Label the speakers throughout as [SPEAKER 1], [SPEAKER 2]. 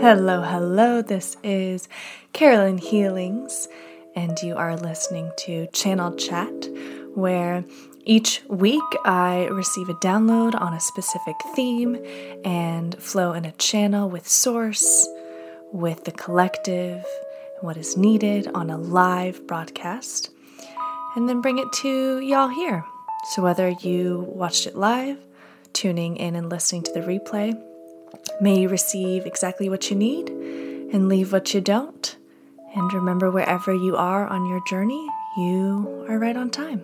[SPEAKER 1] Hello, hello. This is Carolyn Healings, and you are listening to Channel Chat, where each week I receive a download on a specific theme and flow in a channel with Source, with the collective, what is needed on a live broadcast, and then bring it to y'all here. So, whether you watched it live, tuning in and listening to the replay, may you receive exactly what you need and leave what you don't. And remember, wherever you are on your journey, you are right on time.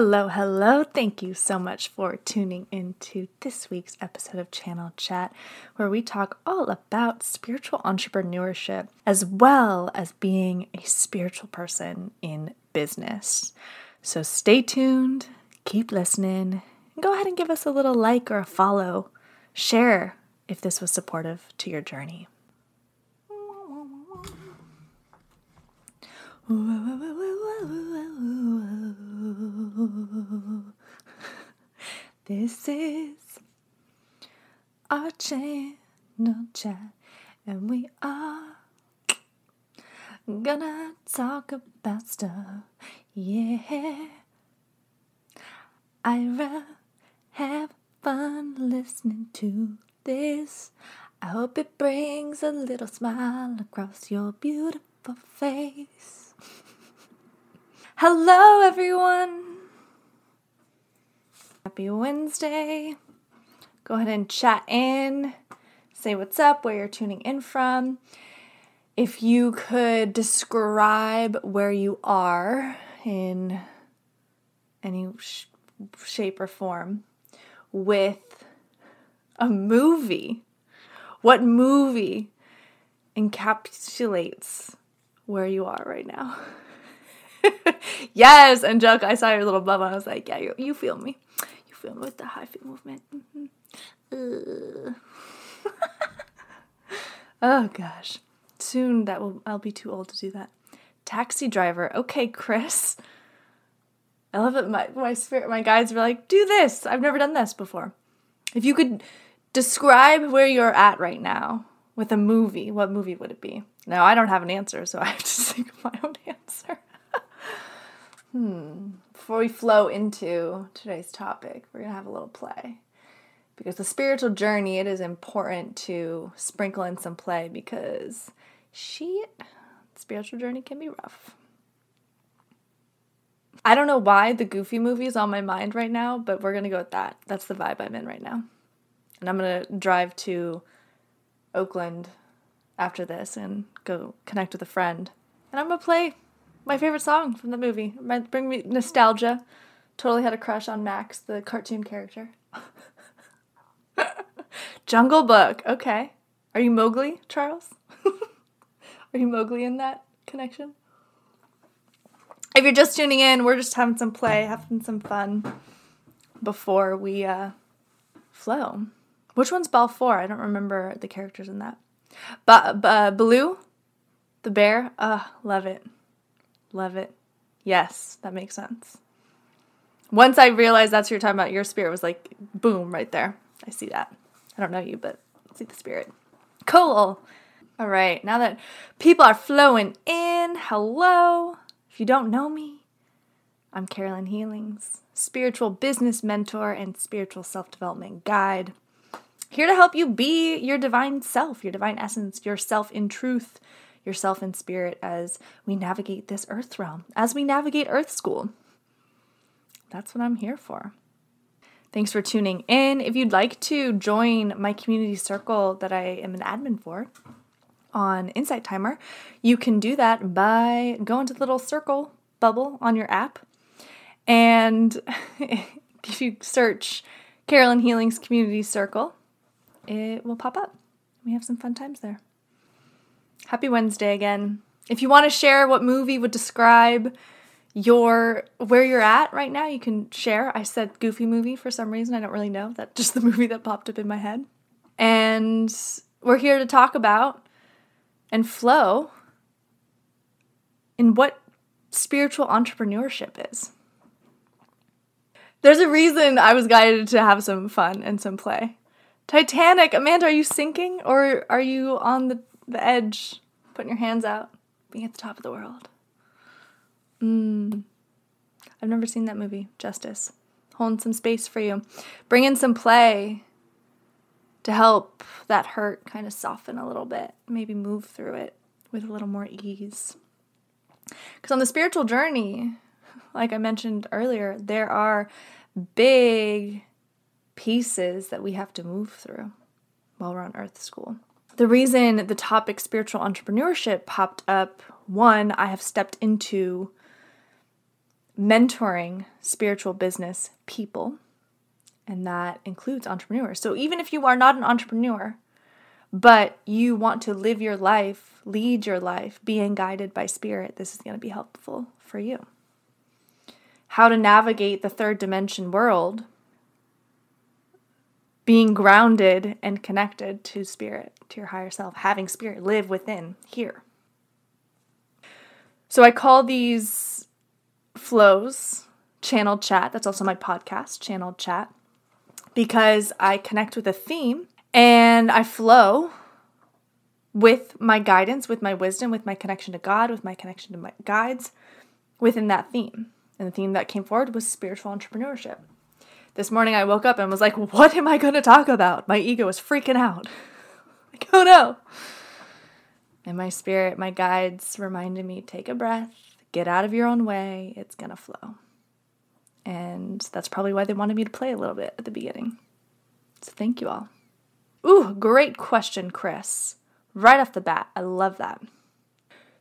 [SPEAKER 1] Hello, hello. Thank you so much for tuning into this week's episode of Channel Chat, where we talk all about spiritual entrepreneurship as well as being a spiritual person in business. So stay tuned, keep listening, and go ahead and give us a little like or a follow. Share if this was supportive to your journey. This is our channel chat, and we are gonna talk about stuff. Yeah, I have fun listening to this. I hope it brings a little smile across your beautiful face. Hello, everyone. Happy Wednesday. Go ahead and chat in, say what's up, where you're tuning in from. If you could describe where you are in any sh- shape or form with a movie, what movie encapsulates where you are right now? yes, Angelica, I saw your little bubble. I was like, yeah, you, feel me. you feel me with the high feet movement. Mm-hmm. oh gosh, soon that will I'll be too old to do that. Taxi driver. Okay, Chris. I love it. My my spirit, my guides were like, "Do this. I've never done this before." If you could describe where you're at right now with a movie, what movie would it be? Now I don't have an answer, so I have to think of my own answer. Hmm before we flow into today's topic, we're going to have a little play. Because the spiritual journey, it is important to sprinkle in some play because she, spiritual journey can be rough. I don't know why the Goofy movie is on my mind right now, but we're going to go with that. That's the vibe I'm in right now. And I'm going to drive to Oakland after this and go connect with a friend. And I'm going to play my favorite song from the movie. Might bring me nostalgia. Totally had a crush on Max, the cartoon character. Jungle Book. Okay. Are you Mowgli, Charles? Are you Mowgli in that connection? If you're just tuning in, we're just having some play, having some fun before we uh, flow. Which one's Balfour? I don't remember the characters in that. But ba- Baloo, the bear. Uh, love it. Love it. Yes, that makes sense. Once I realized that's what you're talking about, your spirit was like, boom, right there. I see that. I don't know you, but I see the spirit. Cool. All right, now that people are flowing in, hello. If you don't know me, I'm Carolyn Healings, spiritual business mentor and spiritual self development guide. Here to help you be your divine self, your divine essence, yourself in truth, yourself in spirit as we navigate this earth realm, as we navigate Earth School. That's what I'm here for. Thanks for tuning in. If you'd like to join my community circle that I am an admin for on Insight Timer, you can do that by going to the little circle bubble on your app. And if you search Carolyn Healings Community Circle, it will pop up. We have some fun times there. Happy Wednesday again. If you want to share what movie would describe your where you're at right now, you can share. I said goofy movie for some reason. I don't really know. That's just the movie that popped up in my head. And we're here to talk about and flow in what spiritual entrepreneurship is. There's a reason I was guided to have some fun and some play. Titanic, Amanda, are you sinking or are you on the, the edge, putting your hands out, being at the top of the world? Mmm. I've never seen that movie, Justice. Holding some space for you. Bring in some play to help that hurt kind of soften a little bit, maybe move through it with a little more ease. Because on the spiritual journey, like I mentioned earlier, there are big pieces that we have to move through while we're on Earth School. The reason the topic spiritual entrepreneurship popped up one, I have stepped into mentoring spiritual business people, and that includes entrepreneurs. So even if you are not an entrepreneur, but you want to live your life, lead your life, being guided by spirit, this is going to be helpful for you. How to navigate the third dimension world, being grounded and connected to spirit, to your higher self, having spirit live within here. So I call these flows channel chat. That's also my podcast, channel chat, because I connect with a theme and I flow with my guidance, with my wisdom, with my connection to God, with my connection to my guides within that theme. And the theme that came forward was spiritual entrepreneurship. This morning I woke up and was like, what am I going to talk about? My ego was freaking out. like, oh no. And my spirit, my guides reminded me take a breath, get out of your own way, it's going to flow. And that's probably why they wanted me to play a little bit at the beginning. So thank you all. Ooh, great question, Chris. Right off the bat, I love that.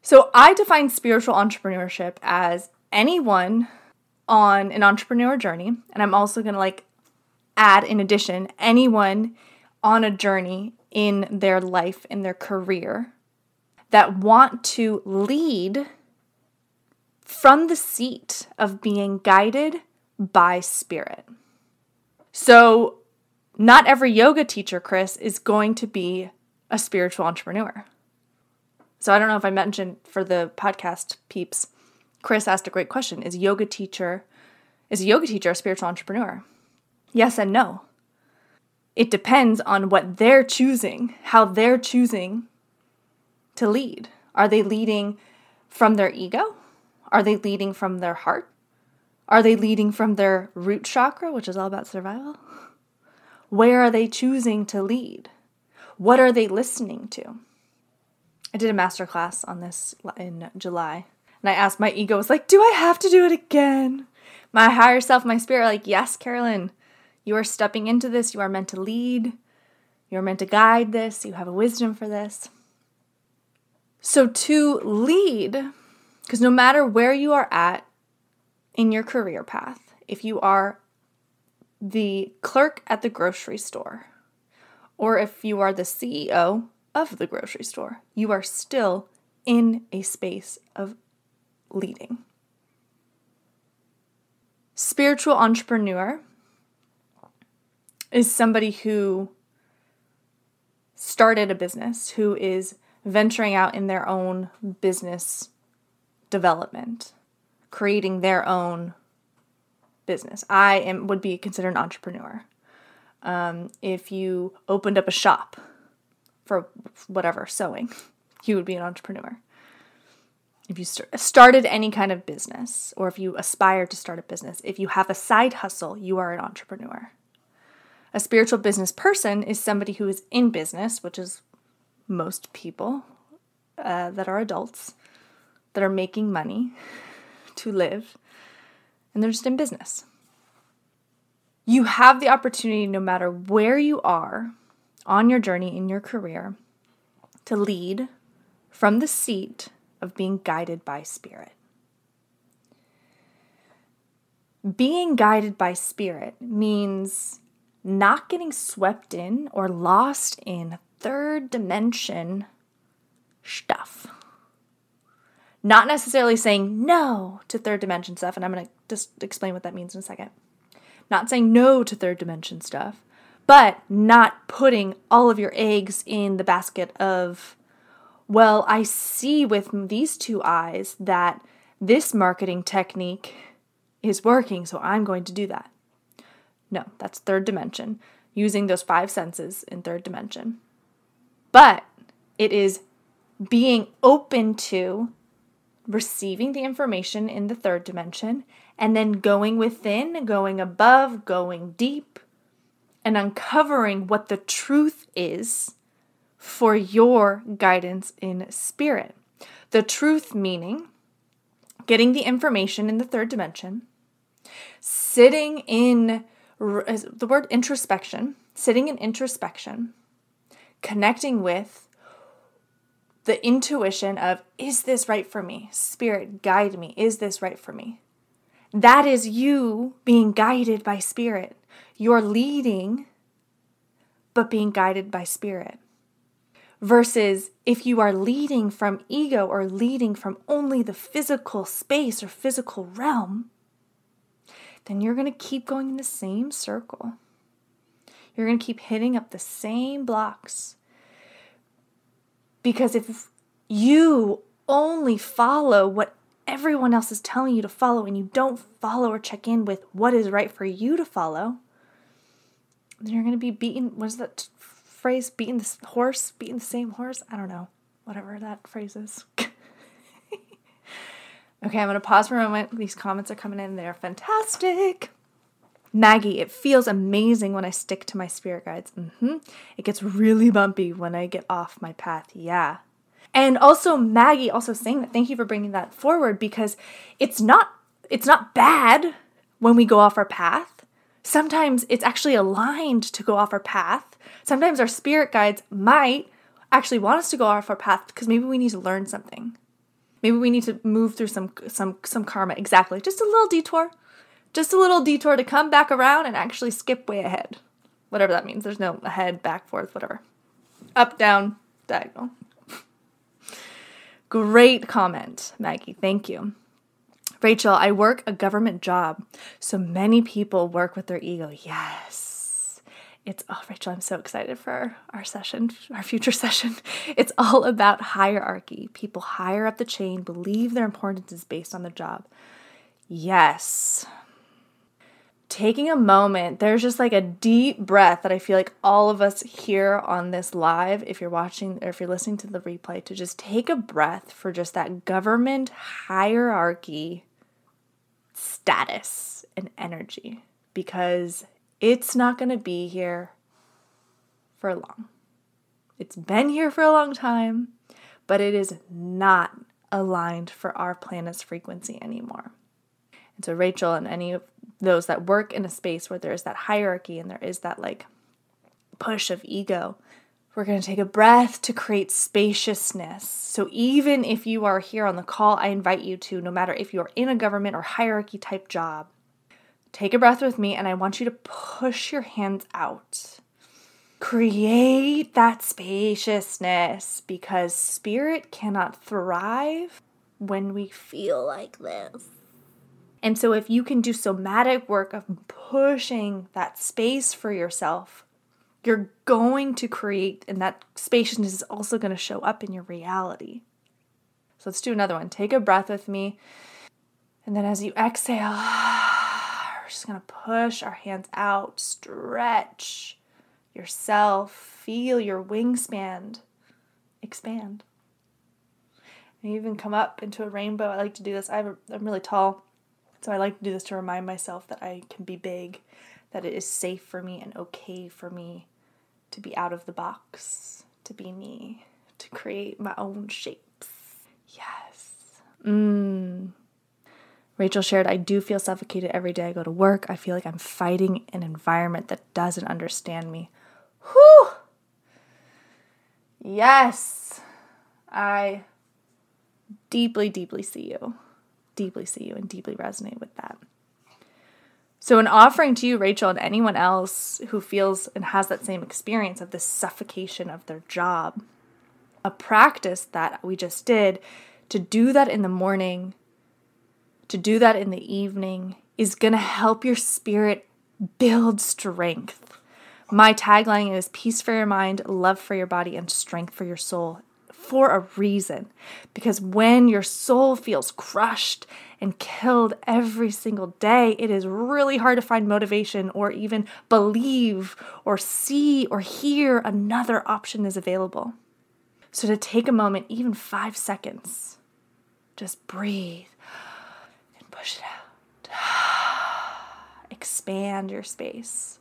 [SPEAKER 1] So I define spiritual entrepreneurship as anyone on an entrepreneur journey, and I'm also going to like add in addition anyone on a journey in their life, in their career that want to lead from the seat of being guided by spirit. So, not every yoga teacher, Chris, is going to be a spiritual entrepreneur. So, I don't know if I mentioned for the podcast peeps, Chris asked a great question. Is yoga teacher is a yoga teacher a spiritual entrepreneur? Yes and no. It depends on what they're choosing, how they're choosing to lead. Are they leading from their ego? Are they leading from their heart? Are they leading from their root chakra, which is all about survival? Where are they choosing to lead? What are they listening to? I did a master class on this in July, and I asked my ego, was like, do I have to do it again? My higher self, my spirit, like, yes, Carolyn, you are stepping into this. You are meant to lead. You are meant to guide this. You have a wisdom for this. So, to lead, because no matter where you are at in your career path, if you are the clerk at the grocery store, or if you are the CEO of the grocery store, you are still in a space of leading. Spiritual entrepreneur is somebody who started a business, who is venturing out in their own business development, creating their own business. I am would be considered an entrepreneur. Um, if you opened up a shop for whatever sewing, you would be an entrepreneur. If you st- started any kind of business, or if you aspire to start a business, if you have a side hustle, you are an entrepreneur. A spiritual business person is somebody who is in business, which is most people uh, that are adults that are making money to live, and they're just in business. You have the opportunity, no matter where you are on your journey in your career, to lead from the seat of being guided by spirit. Being guided by spirit means not getting swept in or lost in third dimension stuff not necessarily saying no to third dimension stuff, and I'm going to just explain what that means in a second. Not saying no to third dimension stuff, but not putting all of your eggs in the basket of well, I see with these two eyes that this marketing technique is working, so I'm going to do that. No, that's third dimension, using those five senses in third dimension. But it is being open to receiving the information in the third dimension and then going within, going above, going deep, and uncovering what the truth is for your guidance in spirit. The truth meaning getting the information in the third dimension, sitting in the word introspection, sitting in introspection, connecting with the intuition of, is this right for me? Spirit, guide me. Is this right for me? That is you being guided by spirit. You're leading, but being guided by spirit. Versus if you are leading from ego or leading from only the physical space or physical realm, then you're going to keep going in the same circle. You're going to keep hitting up the same blocks. Because if you only follow what everyone else is telling you to follow and you don't follow or check in with what is right for you to follow, then you're going to be beaten. What is that phrase? Beating the horse? Beating the same horse? I don't know. Whatever that phrase is. okay, I'm going to pause for a moment. These comments are coming in. They're fantastic. Maggie, it feels amazing when I stick to my spirit guides. Mm-hmm. It gets really bumpy when I get off my path. Yeah. And also Maggie also saying that thank you for bringing that forward because it's not it's not bad when we go off our path. Sometimes it's actually aligned to go off our path. Sometimes our spirit guides might actually want us to go off our path because maybe we need to learn something. Maybe we need to move through some some some karma. Exactly. Just a little detour. Just a little detour to come back around and actually skip way ahead. Whatever that means. There's no ahead, back, forth, whatever. Up, down, diagonal. Great comment, Maggie. Thank you. Rachel, I work a government job. So many people work with their ego. Yes. It's, oh, Rachel, I'm so excited for our session, our future session. It's all about hierarchy. People higher up the chain believe their importance is based on the job. Yes taking a moment, there's just like a deep breath that I feel like all of us here on this live, if you're watching or if you're listening to the replay, to just take a breath for just that government hierarchy status and energy because it's not going to be here for long. It's been here for a long time, but it is not aligned for our planet's frequency anymore. And so, Rachel and any of those that work in a space where there's that hierarchy and there is that like push of ego, we're going to take a breath to create spaciousness. So, even if you are here on the call, I invite you to, no matter if you're in a government or hierarchy type job, take a breath with me and I want you to push your hands out. Create that spaciousness because spirit cannot thrive when we feel like this. And so, if you can do somatic work of pushing that space for yourself, you're going to create, and that spaciousness is also going to show up in your reality. So, let's do another one. Take a breath with me. And then, as you exhale, we're just going to push our hands out, stretch yourself, feel your wingspan expand. And even come up into a rainbow. I like to do this. I'm really tall. So I like to do this to remind myself that I can be big, that it is safe for me and okay for me to be out of the box, to be me, to create my own shapes. Yes. Mmm. Rachel shared, I do feel suffocated every day I go to work. I feel like I'm fighting an environment that doesn't understand me. Whew! Yes. I deeply, deeply see you deeply see you and deeply resonate with that. So, an offering to you, Rachel, and anyone else who feels and has that same experience of the suffocation of their job, a practice that we just did to do that in the morning, to do that in the evening, is going to help your spirit build strength. My tagline is peace for your mind, love for your body, and strength for your soul for a reason. Because when your soul feels crushed and killed every single day, it is really hard to find motivation or even believe or see or hear another option is available. So, to take a moment, even five seconds, just breathe push it out. Expand your space.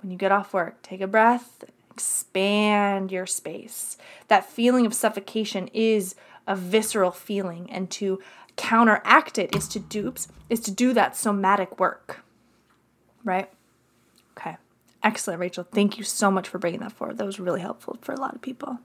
[SPEAKER 1] When you get off work, take a breath, expand your space. That feeling of suffocation is a visceral feeling, and to counteract it is to do is to do that somatic work. Right? Okay. Excellent, Rachel. Thank you so much for bringing that forward. That was really helpful for a lot of people.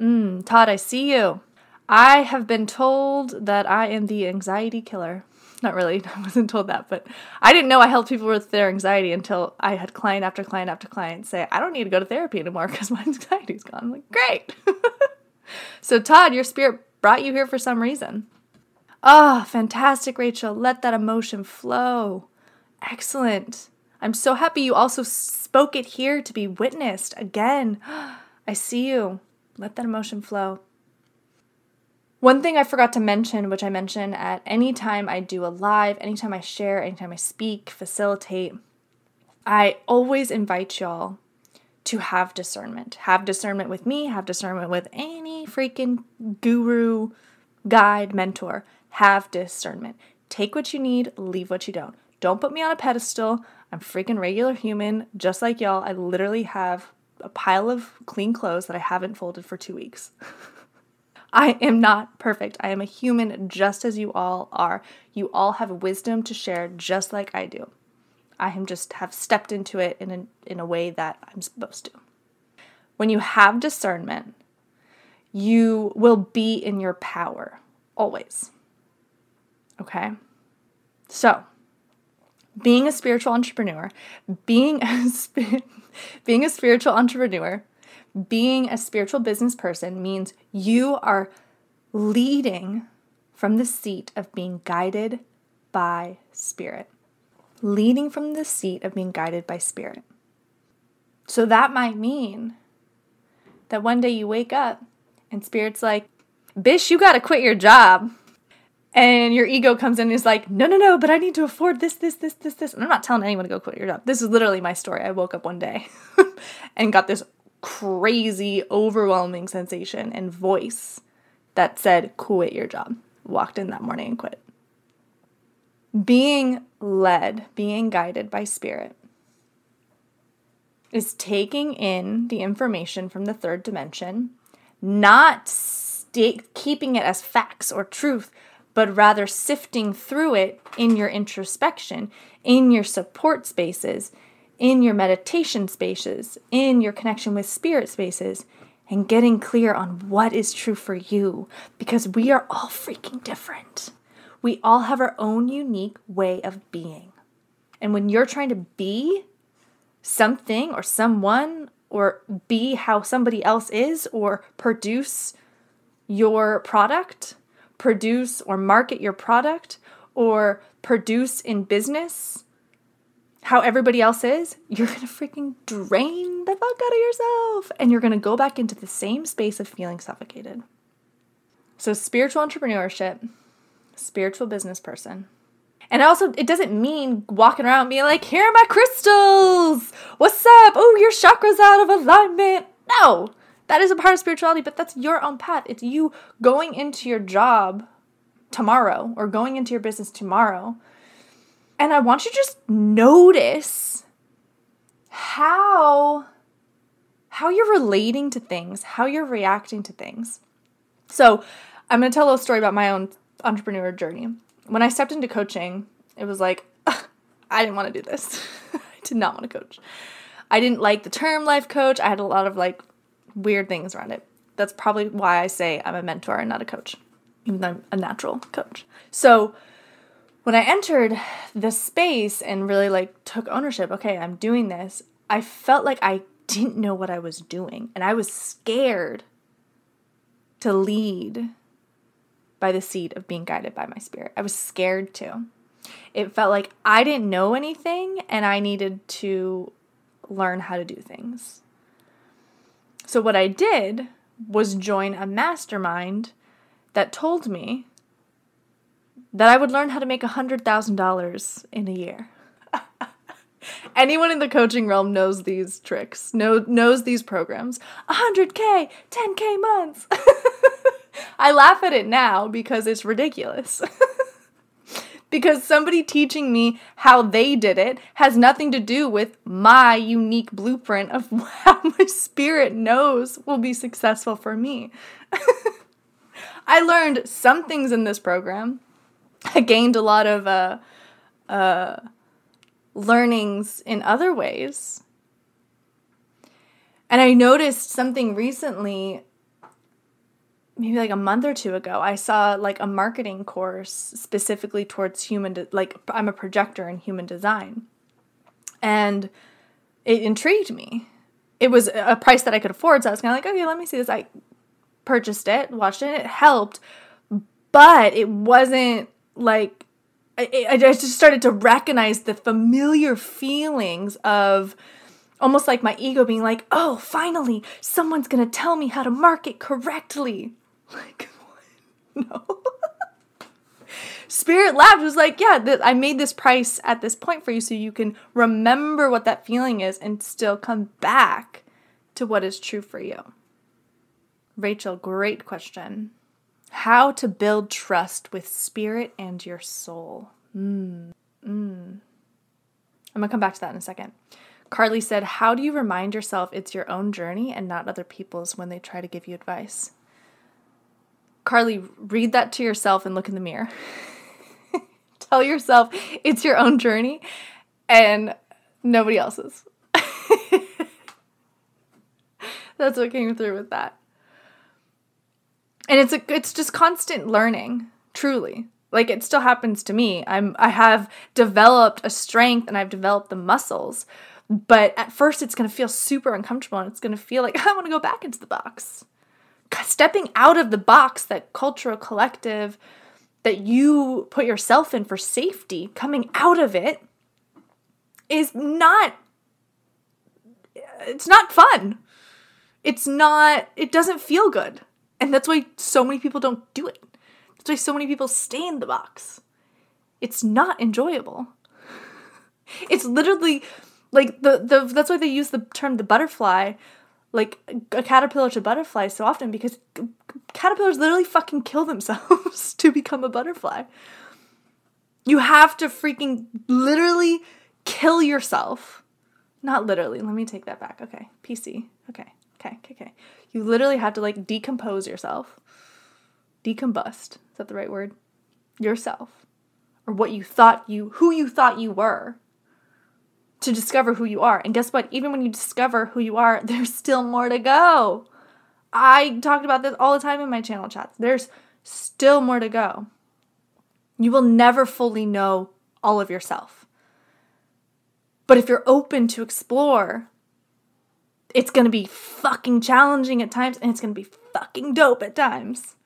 [SPEAKER 1] Mm, Todd, I see you. I have been told that I am the anxiety killer. Not really, I wasn't told that, but I didn't know I helped people with their anxiety until I had client after client after client say, I don't need to go to therapy anymore because my anxiety's gone. I'm like, great. so, Todd, your spirit brought you here for some reason. Ah, oh, fantastic, Rachel. Let that emotion flow. Excellent. I'm so happy you also spoke it here to be witnessed. Again, I see you. Let that emotion flow. One thing I forgot to mention, which I mention at any time I do a live, anytime I share, anytime I speak, facilitate, I always invite y'all to have discernment. Have discernment with me, have discernment with any freaking guru, guide, mentor. Have discernment. Take what you need, leave what you don't. Don't put me on a pedestal. I'm freaking regular human, just like y'all. I literally have a pile of clean clothes that I haven't folded for two weeks. I am not perfect. I am a human just as you all are. You all have wisdom to share just like I do. I am just have stepped into it in a, in a way that I'm supposed to. When you have discernment, you will be in your power always. Okay? So, being a spiritual entrepreneur, being a being a spiritual entrepreneur being a spiritual business person means you are leading from the seat of being guided by spirit. Leading from the seat of being guided by spirit. So that might mean that one day you wake up and spirit's like, Bish, you gotta quit your job. And your ego comes in and is like, no, no, no, but I need to afford this, this, this, this, this. And I'm not telling anyone to go quit your job. This is literally my story. I woke up one day and got this crazy, overwhelming sensation and voice that said, quit your job. Walked in that morning and quit. Being led, being guided by spirit, is taking in the information from the third dimension, not keeping it as facts or truth, but rather sifting through it in your introspection, in your support spaces, in your meditation spaces, in your connection with spirit spaces, and getting clear on what is true for you because we are all freaking different. We all have our own unique way of being. And when you're trying to be something or someone or be how somebody else is or produce your product, produce or market your product or produce in business how everybody else is, you're gonna freaking drain the fuck out of yourself and you're gonna go back into the same space of feeling suffocated. So, spiritual entrepreneurship, spiritual business person. And also, it doesn't mean walking around being like, here are my crystals. What's up? Oh, your chakra's out of alignment. No, that is a part of spirituality, but that's your own path. It's you going into your job tomorrow or going into your business tomorrow and I want you to just notice how how you're relating to things, how you're reacting to things. So, I'm going to tell a little story about my own entrepreneur journey. When I stepped into coaching, it was like I didn't want to do this. I did not want to coach. I didn't like the term life coach. I had a lot of like weird things around it. That's probably why I say I'm a mentor and not a coach, even though I'm a natural coach. So, when I entered the space and really like took ownership, okay, I'm doing this, I felt like I didn't know what I was doing and I was scared to lead by the seat of being guided by my spirit. I was scared to. It felt like I didn't know anything and I needed to learn how to do things. So, what I did was join a mastermind that told me that I would learn how to make $100,000 in a year. Anyone in the coaching realm knows these tricks, know, knows these programs. 100K, 10K months. I laugh at it now because it's ridiculous. because somebody teaching me how they did it has nothing to do with my unique blueprint of how my spirit knows will be successful for me. I learned some things in this program. I gained a lot of uh, uh, learnings in other ways. And I noticed something recently maybe like a month or two ago i saw like a marketing course specifically towards human de- like i'm a projector in human design. And it intrigued me. It was a price that i could afford so i was kind of like okay let me see this. I purchased it watched it it helped but it wasn't like I, I just started to recognize the familiar feelings of almost like my ego being like, oh, finally, someone's gonna tell me how to market correctly. Like, no. Spirit laughed. Was like, yeah, th- I made this price at this point for you so you can remember what that feeling is and still come back to what is true for you. Rachel, great question. How to build trust with spirit and your soul. Mm. Mm. I'm going to come back to that in a second. Carly said, How do you remind yourself it's your own journey and not other people's when they try to give you advice? Carly, read that to yourself and look in the mirror. Tell yourself it's your own journey and nobody else's. That's what came through with that. And it's a it's just constant learning, truly. Like it still happens to me. I'm I have developed a strength and I've developed the muscles. But at first it's going to feel super uncomfortable and it's going to feel like I want to go back into the box stepping out of the box that cultural collective that you put yourself in for safety, coming out of it is not it's not fun. It's not it doesn't feel good. And that's why so many people don't do it. That's why so many people stay in the box. It's not enjoyable. It's literally like the, the that's why they use the term the butterfly like a caterpillar to butterfly so often because caterpillars literally fucking kill themselves to become a butterfly. You have to freaking literally kill yourself. Not literally. Let me take that back. Okay. PC. Okay. Okay. Okay. Okay. You literally have to like decompose yourself. Decombust. Is that the right word? Yourself. Or what you thought you, who you thought you were to discover who you are. And guess what? Even when you discover who you are, there's still more to go. I talked about this all the time in my channel chats. There's still more to go. You will never fully know all of yourself. But if you're open to explore, it's going to be fucking challenging at times and it's going to be fucking dope at times.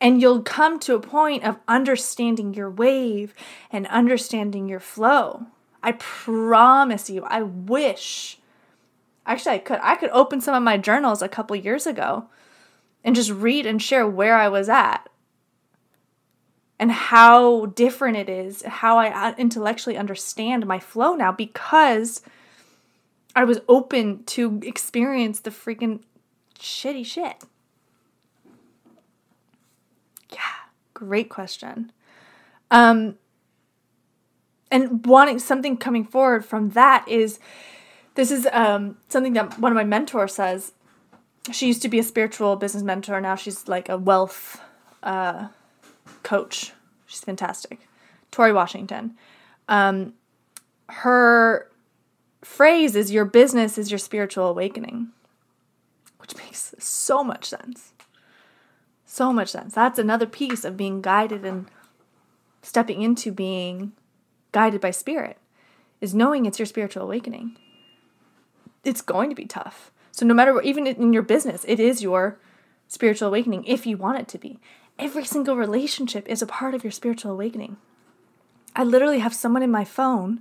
[SPEAKER 1] And you'll come to a point of understanding your wave and understanding your flow. I promise you, I wish. Actually, I could. I could open some of my journals a couple years ago and just read and share where I was at and how different it is, how I uh, intellectually understand my flow now because I was open to experience the freaking shitty shit. Yeah, great question. Um, and wanting something coming forward from that is this is um, something that one of my mentors says. She used to be a spiritual business mentor. Now she's like a wealth uh, coach. She's fantastic. Tori washington. Um, her phrase is your business is your spiritual awakening which makes so much sense so much sense that's another piece of being guided and stepping into being guided by spirit is knowing it's your spiritual awakening. It's going to be tough. So no matter what, even in your business, it is your spiritual awakening if you want it to be. Every single relationship is a part of your spiritual awakening. I literally have someone in my phone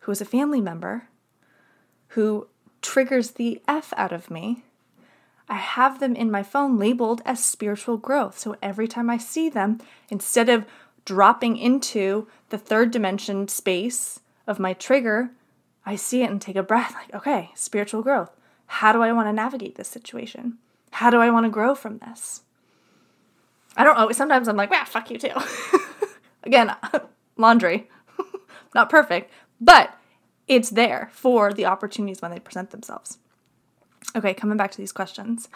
[SPEAKER 1] who is a family member who triggers the F out of me. I have them in my phone labeled as spiritual growth. So every time I see them, instead of dropping into the third dimension space of my trigger, I see it and take a breath like, okay, spiritual growth. How do I want to navigate this situation? How do I want to grow from this? I don't know. Sometimes I'm like, ah, fuck you too. Again, laundry. Not perfect, but it's there for the opportunities when they present themselves. Okay, coming back to these questions.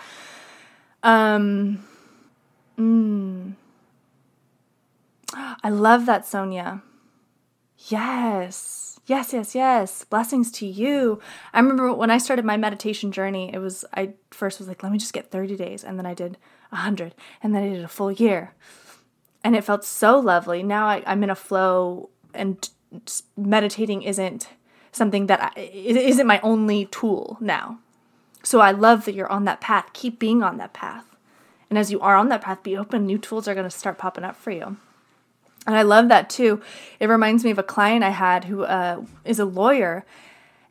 [SPEAKER 1] Um, mm, I love that, Sonia. Yes. Yes, yes, yes. Blessings to you. I remember when I started my meditation journey, it was, I first was like, let me just get 30 days. And then I did 100. And then I did a full year. And it felt so lovely. Now I, I'm in a flow, and meditating isn't something that I, isn't my only tool now. So I love that you're on that path. Keep being on that path. And as you are on that path, be open. New tools are going to start popping up for you. And I love that too. It reminds me of a client I had who uh, is a lawyer,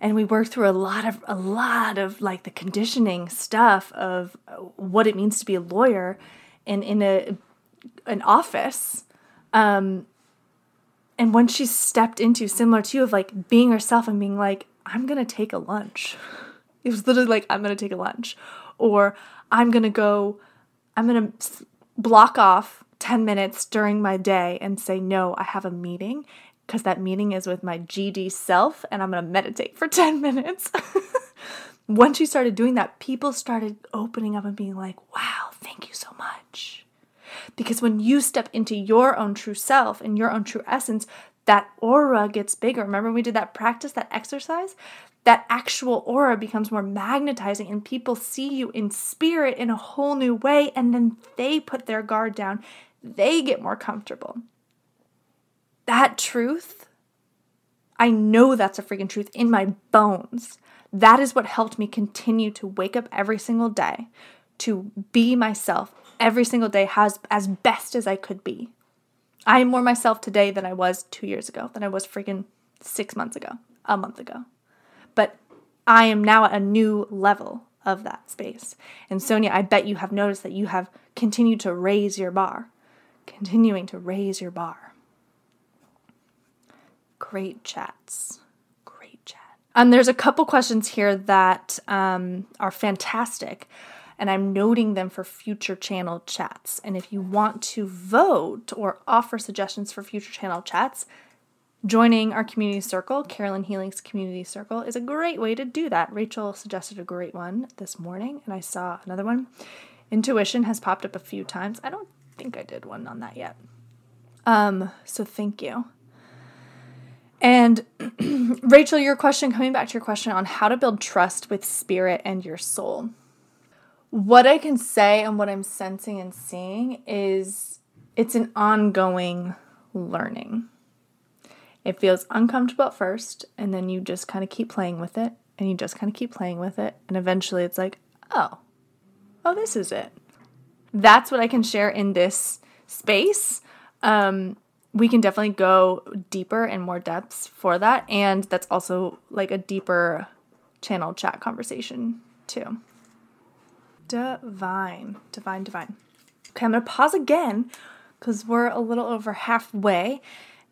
[SPEAKER 1] and we worked through a lot of a lot of like the conditioning stuff of what it means to be a lawyer, and in a an office. Um, and when she stepped into similar to you of like being herself and being like, I'm gonna take a lunch. It was literally like, I'm gonna take a lunch, or I'm gonna go, I'm gonna block off 10 minutes during my day and say, No, I have a meeting because that meeting is with my GD self and I'm to meditate for 10 minutes. Once you started doing that, people started opening up and being like, Wow, thank you so much. Because when you step into your own true self and your own true essence, that aura gets bigger. Remember, we did that practice, that exercise? that actual aura becomes more magnetizing and people see you in spirit in a whole new way and then they put their guard down they get more comfortable. That truth, I know that's a freaking truth in my bones. That is what helped me continue to wake up every single day, to be myself every single day has as best as I could be. I am more myself today than I was two years ago, than I was freaking six months ago, a month ago. But I am now at a new level of that space. And Sonia, I bet you have noticed that you have continued to raise your bar continuing to raise your bar. Great chats. Great chat. And there's a couple questions here that um, are fantastic, and I'm noting them for future channel chats. And if you want to vote or offer suggestions for future channel chats, joining our community circle, Carolyn Healing's community circle, is a great way to do that. Rachel suggested a great one this morning, and I saw another one. Intuition has popped up a few times. I don't think I did one on that yet. Um, so thank you. And Rachel, your question, coming back to your question on how to build trust with spirit and your soul. What I can say and what I'm sensing and seeing is it's an ongoing learning. It feels uncomfortable at first, and then you just kind of keep playing with it, and you just kind of keep playing with it, and eventually it's like, oh, oh, this is it that's what I can share in this space. Um, we can definitely go deeper and more depths for that. And that's also like a deeper channel chat conversation, too. Divine, divine, divine. Okay, I'm going to pause again because we're a little over halfway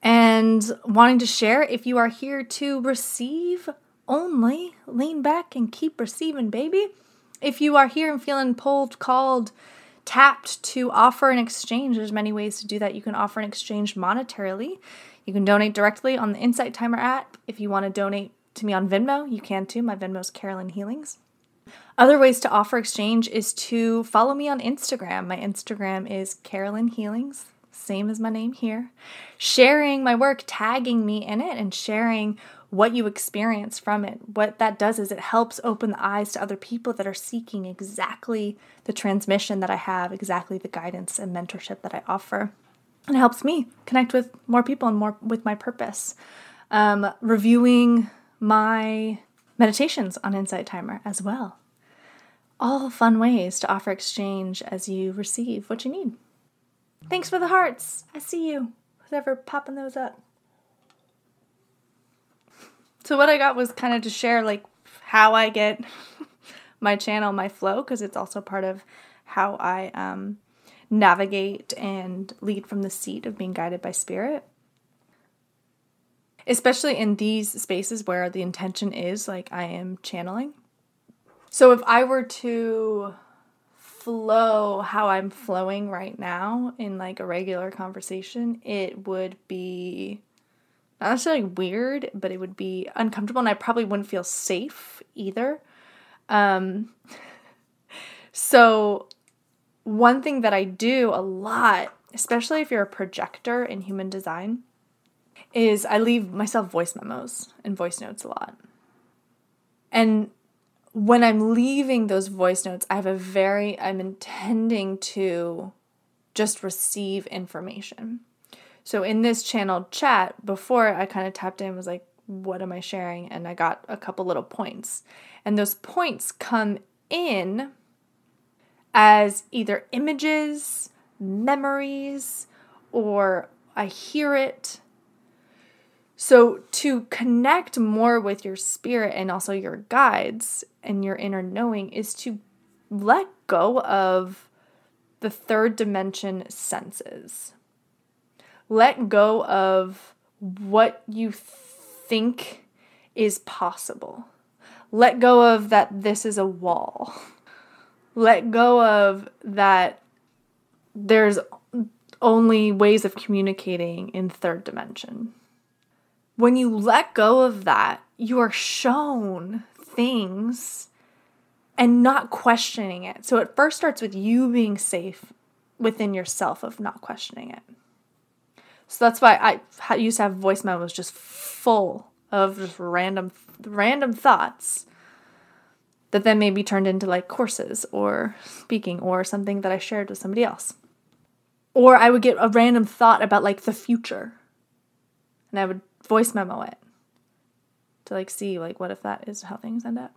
[SPEAKER 1] and wanting to share if you are here to receive only, lean back and keep receiving, baby. If you are here and feeling pulled, called, tapped to offer an exchange. There's many ways to do that. You can offer an exchange monetarily. You can donate directly on the Insight Timer app. If you want to donate to me on Venmo, you can too. My Venmo is Carolyn Healings. Other ways to offer exchange is to follow me on Instagram. My Instagram is Carolyn Healings, same as my name here. Sharing my work, tagging me in it, and sharing what you experience from it. What that does is it helps open the eyes to other people that are seeking exactly the transmission that I have, exactly the guidance and mentorship that I offer. And it helps me connect with more people and more with my purpose. Um, reviewing my meditations on Insight Timer as well. All fun ways to offer exchange as you receive what you need. Thanks for the hearts. I see you. Whoever popping those up. So what I got was kind of to share like how I get my channel, my flow, because it's also part of how I um, navigate and lead from the seat of being guided by spirit. Especially in these spaces where the intention is like I am channeling. So if I were to flow how I'm flowing right now in like a regular conversation, it would be not necessarily weird, but it would be uncomfortable and I probably wouldn't feel safe either. Um, so, one thing that I do a lot, especially if you're a projector in human design, is I leave myself voice memos and voice notes a lot. And when I'm leaving those voice notes, I have a very, I'm intending to just receive information. So in this channel chat, before I kind of tapped in, was like, what am I sharing? And I got a couple little points. And those points come in as either images, memories, or I hear it. So, to connect more with your spirit and also your guides and your inner knowing is to let go of the third dimension senses. Let go of what you think is possible. Let go of that this is a wall. Let go of that there's only ways of communicating in third dimension. When you let go of that, you are shown things and not questioning it. So it first starts with you being safe within yourself of not questioning it. So that's why I used to have voice memos just full of just random random thoughts that then maybe turned into like courses or speaking or something that I shared with somebody else. Or I would get a random thought about like the future and I would voice memo it to like see like what if that is how things end up.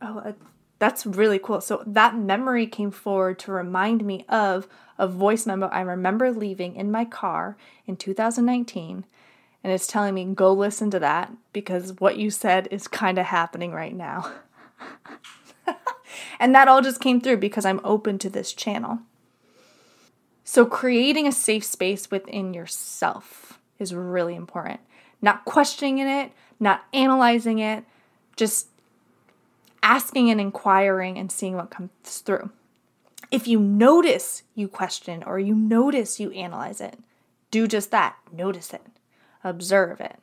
[SPEAKER 1] Oh, uh, that's really cool. So that memory came forward to remind me of a voice memo I remember leaving in my car in 2019 and it's telling me go listen to that because what you said is kind of happening right now. and that all just came through because I'm open to this channel. So, creating a safe space within yourself is really important. Not questioning it, not analyzing it, just asking and inquiring and seeing what comes through. If you notice you question or you notice you analyze it, do just that. Notice it observe it.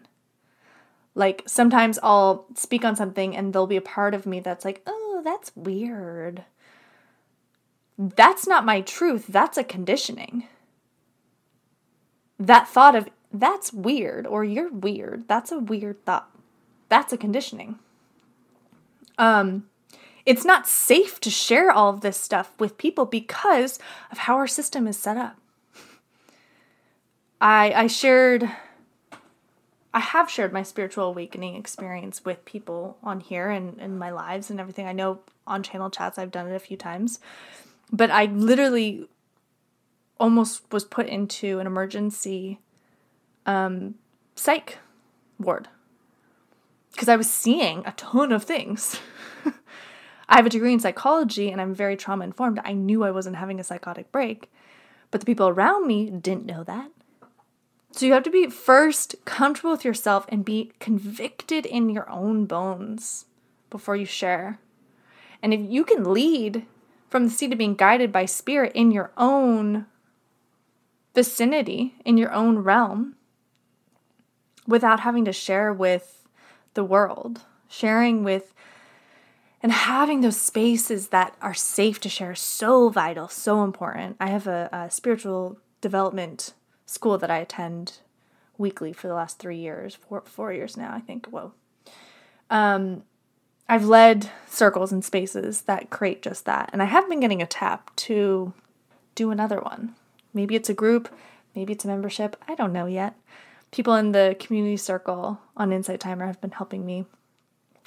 [SPEAKER 1] Like sometimes I'll speak on something and there'll be a part of me that's like, oh, that's weird. That's not my truth. That's a conditioning. That thought of that's weird or you're weird, that's a weird thought. That's a conditioning. Um, it's not safe to share all of this stuff with people because of how our system is set up. I I shared I have shared my spiritual awakening experience with people on here and in my lives and everything. I know on channel chats I've done it a few times, but I literally almost was put into an emergency um, psych ward because I was seeing a ton of things. I have a degree in psychology and I'm very trauma informed. I knew I wasn't having a psychotic break, but the people around me didn't know that. So you have to be first comfortable with yourself and be convicted in your own bones before you share. And if you can lead from the seat of being guided by spirit in your own vicinity, in your own realm, without having to share with the world, sharing with and having those spaces that are safe to share so vital, so important. I have a, a spiritual development school that I attend weekly for the last three years, four, four years now, I think. Whoa. Um, I've led circles and spaces that create just that. And I have been getting a tap to do another one. Maybe it's a group, maybe it's a membership. I don't know yet. People in the community circle on Insight Timer have been helping me.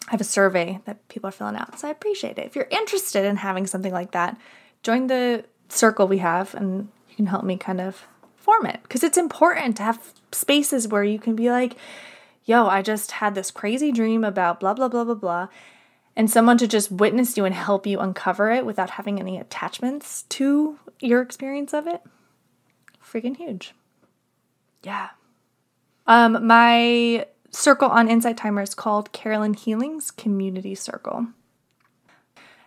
[SPEAKER 1] I have a survey that people are filling out, so I appreciate it. If you're interested in having something like that, join the circle we have and you can help me kind of form it because it's important to have spaces where you can be like, yo, I just had this crazy dream about blah, blah, blah, blah, blah. and someone to just witness you and help you uncover it without having any attachments to your experience of it, freaking huge. Yeah. Um, my circle on Insight Timer is called Carolyn Healing's Community Circle.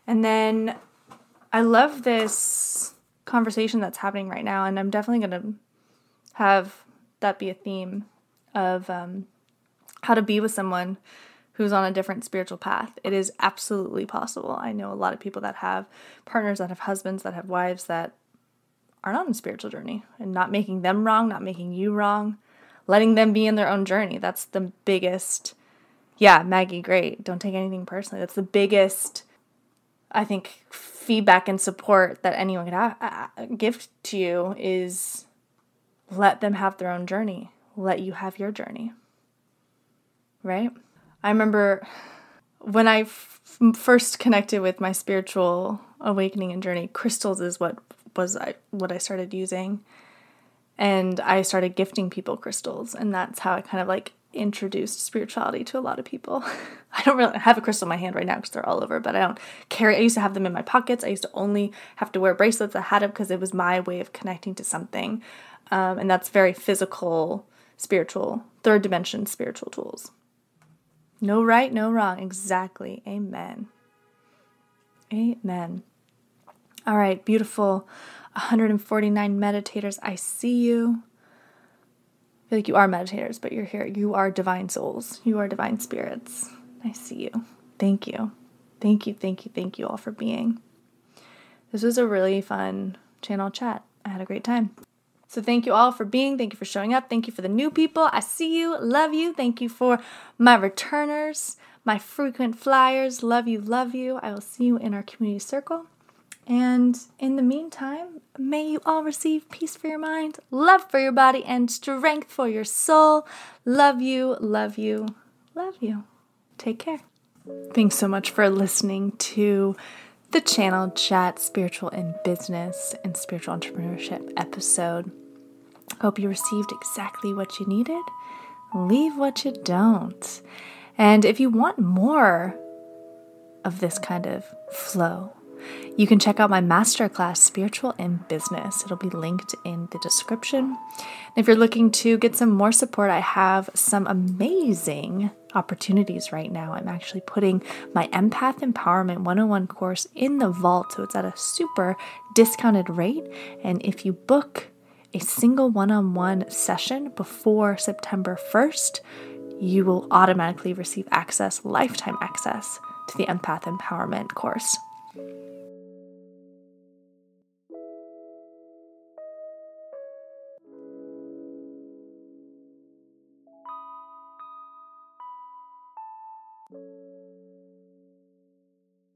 [SPEAKER 1] And then I love this conversation that's happening right now, and I'm definitely going to have that be a theme of um, how to be with someone who's on a different spiritual path. It is absolutely possible. I know a lot of people that have partners, that have husbands, that have wives that are not on a spiritual journey and not making them wrong, not making you wrong, letting them be in their own journey. That's the biggest, yeah, Maggie, great. Don't take anything personally. That's the biggest, I think, feedback and support that anyone could have, uh, uh give to you is let them have their own journey. Let you have your journey. Right? I remember when I f- first connected with my spiritual awakening and journey, crystals is what was I, what I started using. And I started gifting people crystals, and that's how I kind of like introduced spirituality to a lot of people. I don't really have a crystal in my hand right now because they're all over, but I don't carry. I used to have them in my pockets. I used to only have to wear bracelets. I had them because it was my way of connecting to something, um, and that's very physical, spiritual, third dimension spiritual tools. No right, no wrong. Exactly. Amen. Amen. All right, beautiful 149 meditators. I see you. I feel like you are meditators, but you're here. You are divine souls. You are divine spirits. I see you. Thank you. Thank you, thank you, thank you all for being. This was a really fun channel chat. I had a great time. So thank you all for being. Thank you for showing up. Thank you for the new people. I see you. Love you. Thank you for my returners, my frequent flyers. Love you. Love you. I will see you in our community circle. And in the meantime, may you all receive peace for your mind, love for your body, and strength for your soul. Love you, love you, love you. Take care. Thanks so much for listening to the channel chat spiritual and business and spiritual entrepreneurship episode. Hope you received exactly what you needed. Leave what you don't. And if you want more of this kind of flow, you can check out my masterclass, Spiritual in Business. It'll be linked in the description. And if you're looking to get some more support, I have some amazing opportunities right now. I'm actually putting my Empath Empowerment 101 course in the vault, so it's at a super discounted rate. And if you book a single one on one session before September 1st, you will automatically receive access, lifetime access to the Empath Empowerment course.